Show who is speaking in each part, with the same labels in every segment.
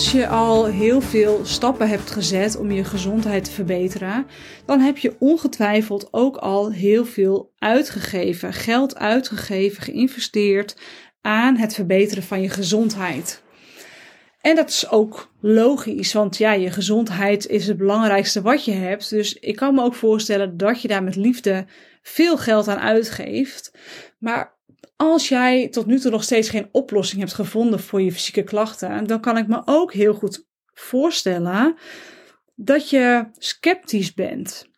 Speaker 1: als je al heel veel stappen hebt gezet om je gezondheid te verbeteren, dan heb je ongetwijfeld ook al heel veel uitgegeven, geld uitgegeven, geïnvesteerd aan het verbeteren van je gezondheid. En dat is ook logisch, want ja, je gezondheid is het belangrijkste wat je hebt. Dus ik kan me ook voorstellen dat je daar met liefde veel geld aan uitgeeft. Maar als jij tot nu toe nog steeds geen oplossing hebt gevonden voor je fysieke klachten, dan kan ik me ook heel goed voorstellen dat je sceptisch bent.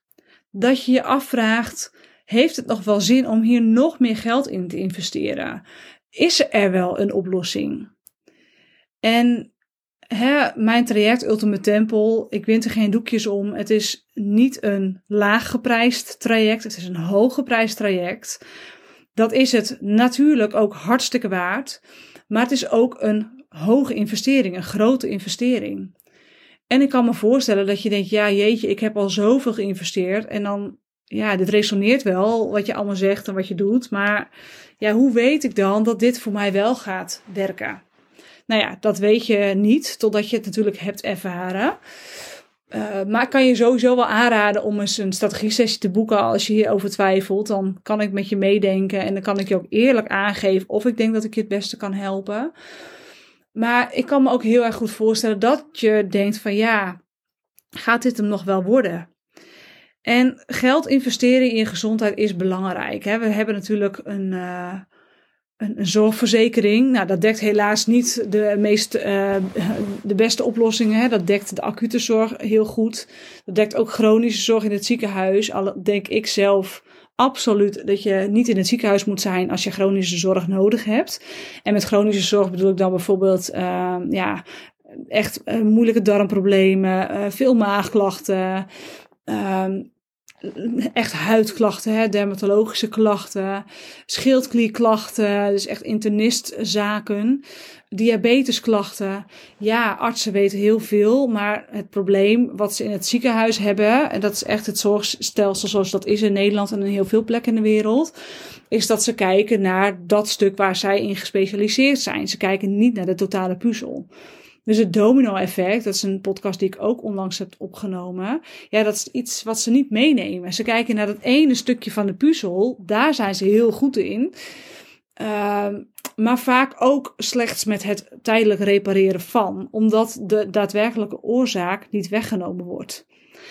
Speaker 1: Dat je je afvraagt: heeft het nog wel zin om hier nog meer geld in te investeren? Is er wel een oplossing? En hè, mijn traject Ultimate Temple, ik wint er geen doekjes om. Het is niet een laag geprijsd traject, het is een hoog geprijsd traject. Dat is het natuurlijk ook hartstikke waard. Maar het is ook een hoge investering, een grote investering. En ik kan me voorstellen dat je denkt, ja jeetje, ik heb al zoveel geïnvesteerd. En dan, ja, dit resoneert wel wat je allemaal zegt en wat je doet. Maar ja, hoe weet ik dan dat dit voor mij wel gaat werken? Nou ja, dat weet je niet totdat je het natuurlijk hebt ervaren. Uh, maar ik kan je sowieso wel aanraden om eens een strategie-sessie te boeken als je hierover twijfelt. Dan kan ik met je meedenken en dan kan ik je ook eerlijk aangeven of ik denk dat ik je het beste kan helpen. Maar ik kan me ook heel erg goed voorstellen dat je denkt van ja, gaat dit hem nog wel worden? En geld investeren in gezondheid is belangrijk. Hè? We hebben natuurlijk een, uh, een, zorgverzekering. Nou, dat dekt helaas niet de, meest, uh, de beste oplossingen. Hè. Dat dekt de acute zorg heel goed. Dat dekt ook chronische zorg in het ziekenhuis. Al denk ik zelf absoluut dat je niet in het ziekenhuis moet zijn als je chronische zorg nodig hebt. En met chronische zorg bedoel ik dan bijvoorbeeld uh, ja, echt uh, moeilijke darmproblemen, veel maagklachten. Ehm, echt huidklachten, hè, dermatologische klachten, schildklierklachten, dus echt internistzaken, diabetesklachten. Ja, artsen weten heel veel, maar het probleem wat ze in het ziekenhuis hebben, en dat is echt het zorgstelsel zoals dat is in Nederland en in heel veel plekken in de wereld, is dat ze kijken naar dat stuk waar zij in gespecialiseerd zijn. Ze kijken niet naar de totale puzzel. Dus het domino-effect, dat is een podcast die ik ook onlangs heb opgenomen. Ja, dat is iets wat ze niet meenemen. Ze kijken naar dat ene stukje van de puzzel. Daar zijn ze heel goed in. Uh, maar vaak ook slechts met het tijdelijk repareren van, omdat de daadwerkelijke oorzaak niet weggenomen wordt.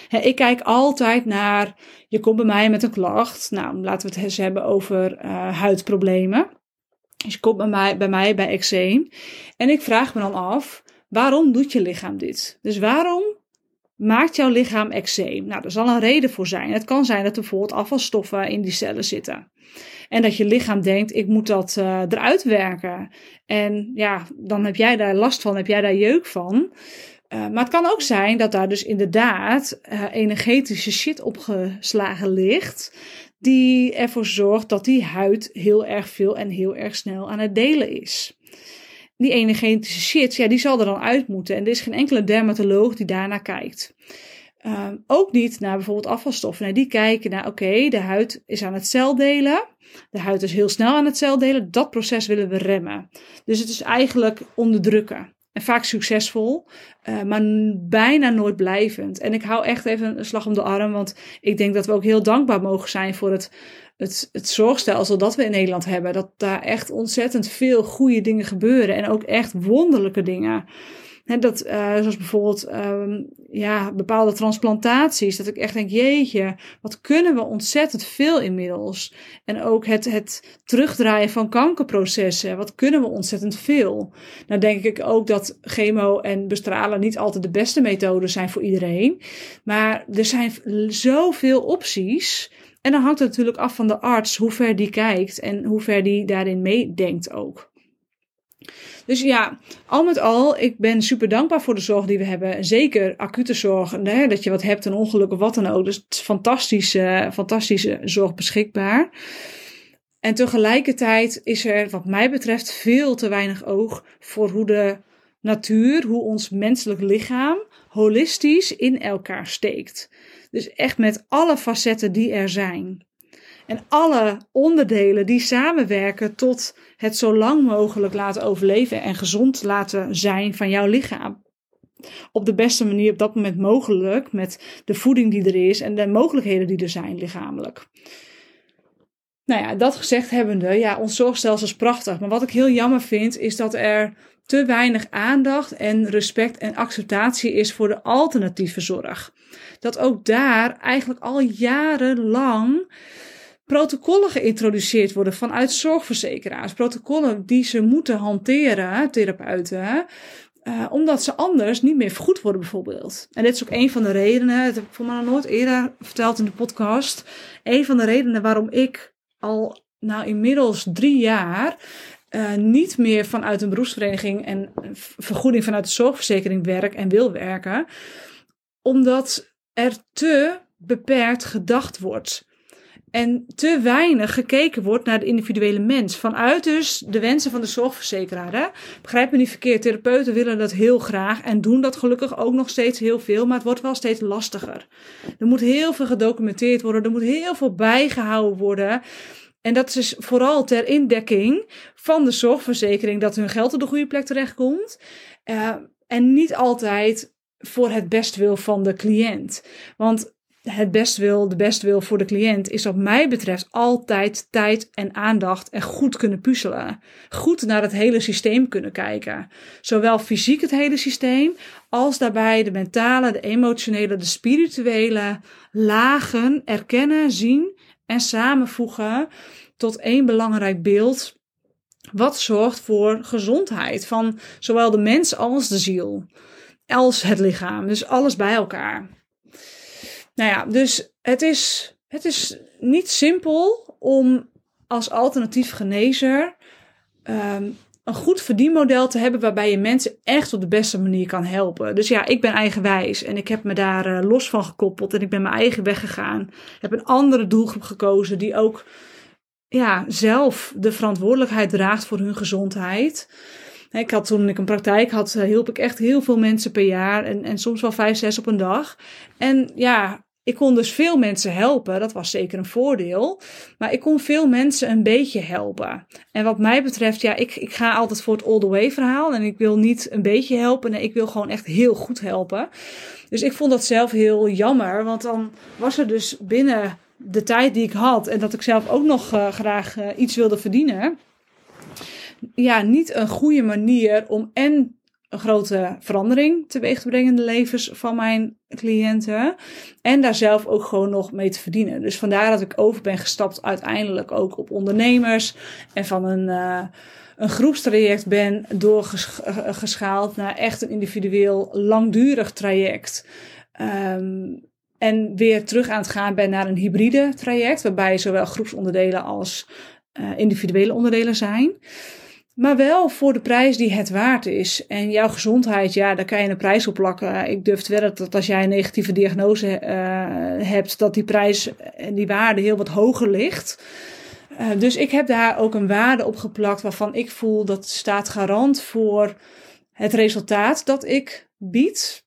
Speaker 1: ik kijk altijd naar, je komt bij mij met een klacht. Nou, laten we het eens hebben over uh, huidproblemen. Dus je komt bij mij, bij mij bij eczeem. En ik vraag me dan af, Waarom doet je lichaam dit? Dus waarom maakt jouw lichaam eczeem? Nou, er zal een reden voor zijn. Het kan zijn dat er bijvoorbeeld afvalstoffen in die cellen zitten. En dat je lichaam denkt, ik moet dat uh, eruit werken. En ja, dan heb jij daar last van, heb jij daar jeuk van. Uh, maar het kan ook zijn dat daar dus inderdaad uh, energetische shit opgeslagen ligt. Die ervoor zorgt dat die huid heel erg veel en heel erg snel aan het delen is die energetische shit, ja, die zal er dan uit moeten. En er is geen enkele dermatoloog die daarnaar kijkt. Ehm, ook niet naar bijvoorbeeld afvalstoffen. Nee, die kijken naar, oké, de huid is aan het celdelen. De huid is heel snel aan het celdelen. Dat proces willen we remmen. Dus het is eigenlijk onderdrukken. En vaak succesvol, uh, maar bijna nooit blijvend. En ik hou echt even een slag om de arm, want ik denk dat we ook heel dankbaar mogen zijn voor het het, het zorgstelsel dat we in Nederland hebben, dat daar echt ontzettend veel goede dingen gebeuren en ook echt wonderlijke dingen. He, dat, uh, zoals bijvoorbeeld um, ja, bepaalde transplantaties. Dat ik echt denk, jeetje, wat kunnen we ontzettend veel inmiddels. En ook het, het terugdraaien van kankerprocessen. Wat kunnen we ontzettend veel. Nou denk ik ook dat chemo en bestralen niet altijd de beste methoden zijn voor iedereen. Maar er zijn zoveel opties. En dan hangt het natuurlijk af van de arts hoe ver die kijkt en hoe ver die daarin meedenkt ook. Dus ja, al met al, ik ben super dankbaar voor de zorg die we hebben. Zeker acute zorg, hè, dat je wat hebt, een ongeluk of wat dan ook. Dus het is fantastische, fantastische zorg beschikbaar. En tegelijkertijd is er, wat mij betreft, veel te weinig oog voor hoe de natuur, hoe ons menselijk lichaam holistisch in elkaar steekt. Dus echt met alle facetten die er zijn. En alle onderdelen die samenwerken tot het zo lang mogelijk laten overleven en gezond laten zijn van jouw lichaam. op de beste manier op dat moment mogelijk met de voeding die er is en de mogelijkheden die er zijn lichamelijk. Nou ja, dat gezegd hebbende, ja, ons zorgstelsel is prachtig. Maar wat ik heel jammer vind, is dat er te weinig aandacht en respect en acceptatie is voor de alternatieve zorg. Dat ook daar eigenlijk al jarenlang protocollen geïntroduceerd worden vanuit zorgverzekeraars. Protocollen die ze moeten hanteren, therapeuten. Uh, omdat ze anders niet meer vergoed worden, bijvoorbeeld. En dit is ook een van de redenen, dat heb ik voor mij nog nooit eerder verteld in de podcast. Een van de redenen waarom ik al nou inmiddels drie jaar uh, niet meer vanuit een beroepsvereniging en vergoeding vanuit de zorgverzekering werk en wil werken. Omdat er te beperkt gedacht wordt. En te weinig gekeken wordt naar de individuele mens. Vanuit dus de wensen van de zorgverzekeraar. Hè? Begrijp me niet verkeerd. Therapeuten willen dat heel graag. En doen dat gelukkig ook nog steeds heel veel. Maar het wordt wel steeds lastiger. Er moet heel veel gedocumenteerd worden. Er moet heel veel bijgehouden worden. En dat is vooral ter indekking van de zorgverzekering dat hun geld op de goede plek terechtkomt. Uh, en niet altijd voor het bestwil van de cliënt. Want het bestwil, de bestwil voor de cliënt is wat mij betreft altijd tijd en aandacht en goed kunnen puzzelen. Goed naar het hele systeem kunnen kijken. Zowel fysiek het hele systeem als daarbij de mentale, de emotionele, de spirituele lagen erkennen, zien en samenvoegen tot één belangrijk beeld. Wat zorgt voor gezondheid van zowel de mens als de ziel, als het lichaam. Dus alles bij elkaar. Nou ja, dus het is, het is niet simpel om als alternatief genezer um, een goed verdienmodel te hebben waarbij je mensen echt op de beste manier kan helpen. Dus ja, ik ben eigenwijs en ik heb me daar uh, los van gekoppeld en ik ben mijn eigen weg gegaan. Heb een andere doelgroep gekozen die ook ja, zelf de verantwoordelijkheid draagt voor hun gezondheid. Ik had toen ik een praktijk had, eh, hielp ik echt heel veel mensen per jaar en, en soms wel vijf, zes op een dag. En ja, ik kon dus veel mensen helpen. Dat was zeker een voordeel. Maar ik kon veel mensen een beetje helpen. En wat mij betreft, ja, ik, ik ga altijd voor het all the way verhaal. En ik wil niet een beetje helpen. Nee, ik wil gewoon echt heel goed helpen. Dus ik vond dat zelf heel jammer. Want dan was er dus binnen de tijd die ik had. En dat ik zelf ook nog uh, graag uh, iets wilde verdienen. Ja, niet een goede manier om en een grote verandering teweeg te brengen in de levens van mijn cliënten. En daar zelf ook gewoon nog mee te verdienen. Dus vandaar dat ik over ben gestapt uiteindelijk ook op ondernemers. En van een, uh, een groepstraject ben doorgeschaald naar echt een individueel langdurig traject. Um, en weer terug aan het gaan ben naar een hybride traject. Waarbij zowel groepsonderdelen als individuele onderdelen zijn. Maar wel voor de prijs die het waard is. En jouw gezondheid, ja, daar kan je een prijs op plakken. Ik durf te wedden dat als jij een negatieve diagnose uh, hebt, dat die prijs en die waarde heel wat hoger ligt. Uh, dus ik heb daar ook een waarde op geplakt waarvan ik voel dat staat garant voor het resultaat dat ik bied.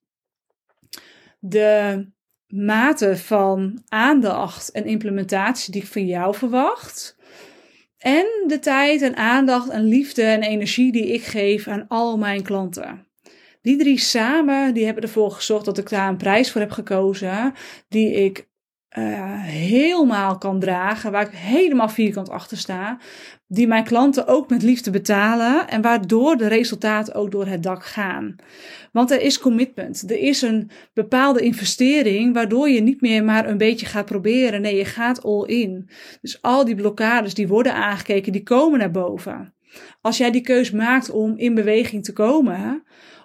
Speaker 1: De mate van aandacht en implementatie die ik van jou verwacht. En de tijd en aandacht en liefde en energie die ik geef aan al mijn klanten. Die drie samen, die hebben ervoor gezorgd dat ik daar een prijs voor heb gekozen. Die ik uh, helemaal kan dragen, waar ik helemaal vierkant achter sta, die mijn klanten ook met liefde betalen en waardoor de resultaten ook door het dak gaan. Want er is commitment, er is een bepaalde investering waardoor je niet meer maar een beetje gaat proberen, nee, je gaat all in. Dus al die blokkades die worden aangekeken, die komen naar boven. Als jij die keus maakt om in beweging te komen,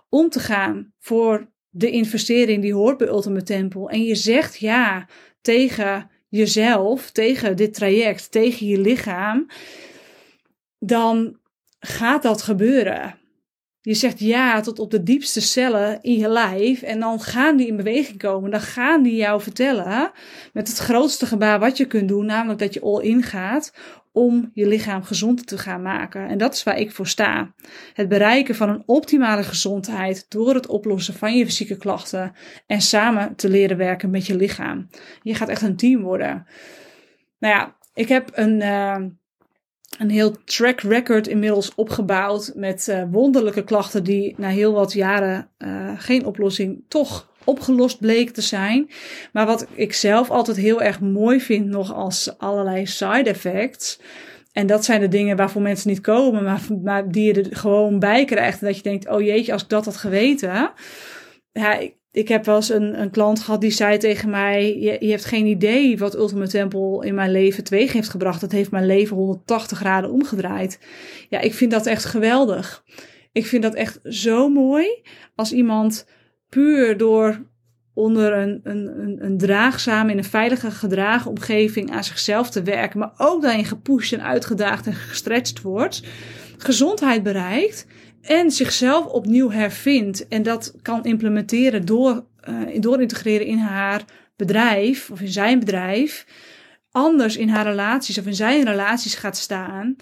Speaker 1: om te gaan voor de investering die hoort bij Ultimate Temple en je zegt ja tegen jezelf, tegen dit traject, tegen je lichaam, dan gaat dat gebeuren. Je zegt ja tot op de diepste cellen in je lijf en dan gaan die in beweging komen. Dan gaan die jou vertellen met het grootste gebaar wat je kunt doen, namelijk dat je all in gaat om je lichaam gezond te gaan maken. En dat is waar ik voor sta. Het bereiken van een optimale gezondheid door het oplossen van je fysieke klachten en samen te leren werken met je lichaam. Je gaat echt een team worden. Nou ja, ik heb een, uh, een heel track record inmiddels opgebouwd met uh, wonderlijke klachten die na heel wat jaren uh, geen oplossing toch opgelost bleek te zijn. Maar wat ik zelf altijd heel erg mooi vind nog als allerlei side effects. En dat zijn de dingen waarvoor mensen niet komen, maar, maar die je er gewoon bij krijgt. En dat je denkt, oh jeetje, als ik dat had geweten. Ja, ik, ik heb wel eens een, een klant gehad die zei tegen mij: je, je hebt geen idee wat Ultimate Temple in mijn leven teweeg heeft gebracht. Het heeft mijn leven 180 graden omgedraaid. Ja, ik vind dat echt geweldig. Ik vind dat echt zo mooi als iemand puur door onder een, een, een, draagzame, in een veilige gedragen omgeving aan zichzelf te werken, maar ook daarin gepusht en uitgedaagd en gestretched wordt, gezondheid bereikt en zichzelf opnieuw hervindt en dat kan implementeren door, uh, door integreren in haar bedrijf of in zijn bedrijf, anders in haar relaties of in zijn relaties gaat staan,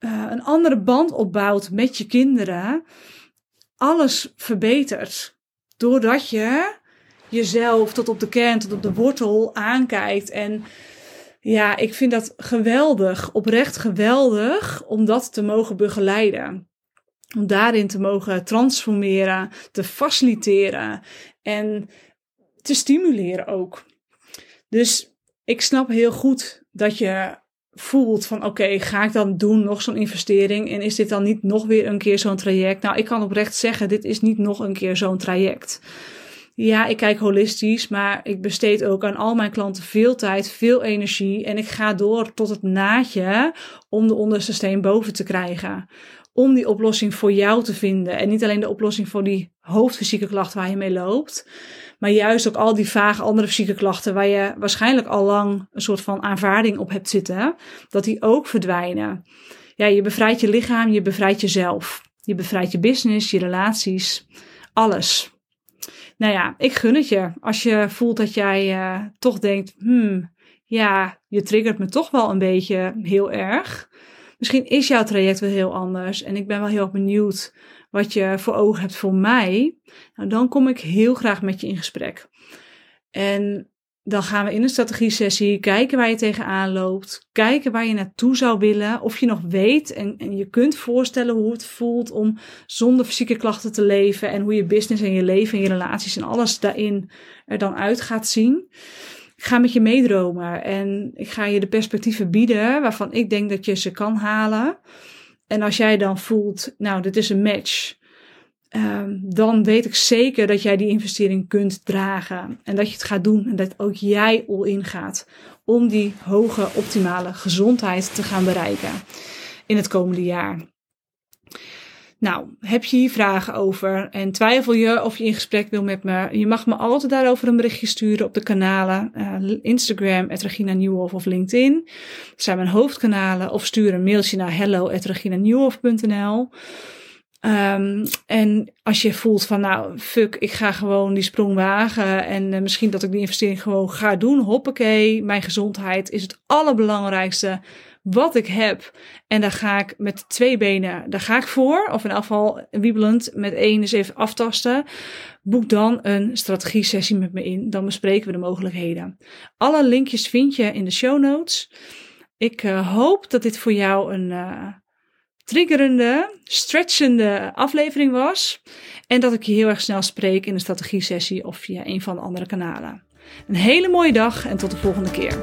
Speaker 1: uh, een andere band opbouwt met je kinderen, alles verbetert. Doordat je jezelf tot op de kern, tot op de wortel aankijkt. En ja, ik vind dat geweldig, oprecht geweldig om dat te mogen begeleiden. Om daarin te mogen transformeren, te faciliteren en te stimuleren ook. Dus ik snap heel goed dat je voelt van oké, ga ik dan doen nog zo'n investering en is dit dan niet nog weer een keer zo'n traject? Nou, ik kan oprecht zeggen, dit is niet nog een keer zo'n traject. Ja, ik kijk holistisch, maar ik besteed ook aan al mijn klanten veel tijd, veel energie en ik ga door tot het naadje om de onderste steen boven te krijgen om die oplossing voor jou te vinden. En niet alleen de oplossing voor die hoofdfysieke klachten waar je mee loopt, maar juist ook al die vage andere fysieke klachten waar je waarschijnlijk al lang een soort van aanvaarding op hebt zitten, dat die ook verdwijnen. Ja, je bevrijdt je lichaam, je bevrijdt jezelf. Je bevrijdt je business, je relaties, alles. Nou ja, ik gun het je. Als je voelt dat jij uh, toch denkt, hmm, ja, je triggert me toch wel een beetje heel erg misschien is jouw traject wel heel anders. En ik ben wel heel benieuwd wat je voor ogen hebt voor mij. Nou, dan kom ik heel graag met je in gesprek. En dan gaan we in een strategie-sessie kijken waar je tegenaan loopt. Kijken waar je naartoe zou willen. Of je nog weet en, en je kunt voorstellen hoe het voelt om zonder fysieke klachten te leven. En hoe je business en je leven en je relaties en alles daarin er dan uit gaat zien. Ik ga met je meedromen en ik ga je de perspectieven bieden waarvan ik denk dat je ze kan halen. En als jij dan voelt, nou, dit is een match, um, dan weet ik zeker dat jij die investering kunt dragen. En dat je het gaat doen en dat ook jij all in gaat om die hoge optimale gezondheid te gaan bereiken in het komende jaar. Nou, heb je hier vragen over en twijfel je of je in gesprek wil met me? Je mag me altijd daarover een berichtje sturen op de kanalen uh, Instagram, Regina Nieuwhof of LinkedIn. Dat zijn mijn hoofdkanalen. Of stuur een mailtje naar hello@reginanieuwhof.nl. Ehm, en als je voelt van nou, fuck, ik ga gewoon die sprong wagen en uh, misschien dat ik die investering gewoon ga doen, hoppakee, mijn gezondheid is het allerbelangrijkste wat ik heb. En daar ga ik met twee benen, daar ga ik voor. Of in elk geval wiebelend met één eens even aftasten. Boek dan een strategie sessie met me in. Dan bespreken we de mogelijkheden. Alle linkjes vind je in de show notes. Ik uh, hoop dat dit voor jou een uh, triggerende, stretchende aflevering was. En dat ik je heel erg snel spreek in een strategie sessie of via een van de andere kanalen. Een hele mooie dag en tot de volgende keer.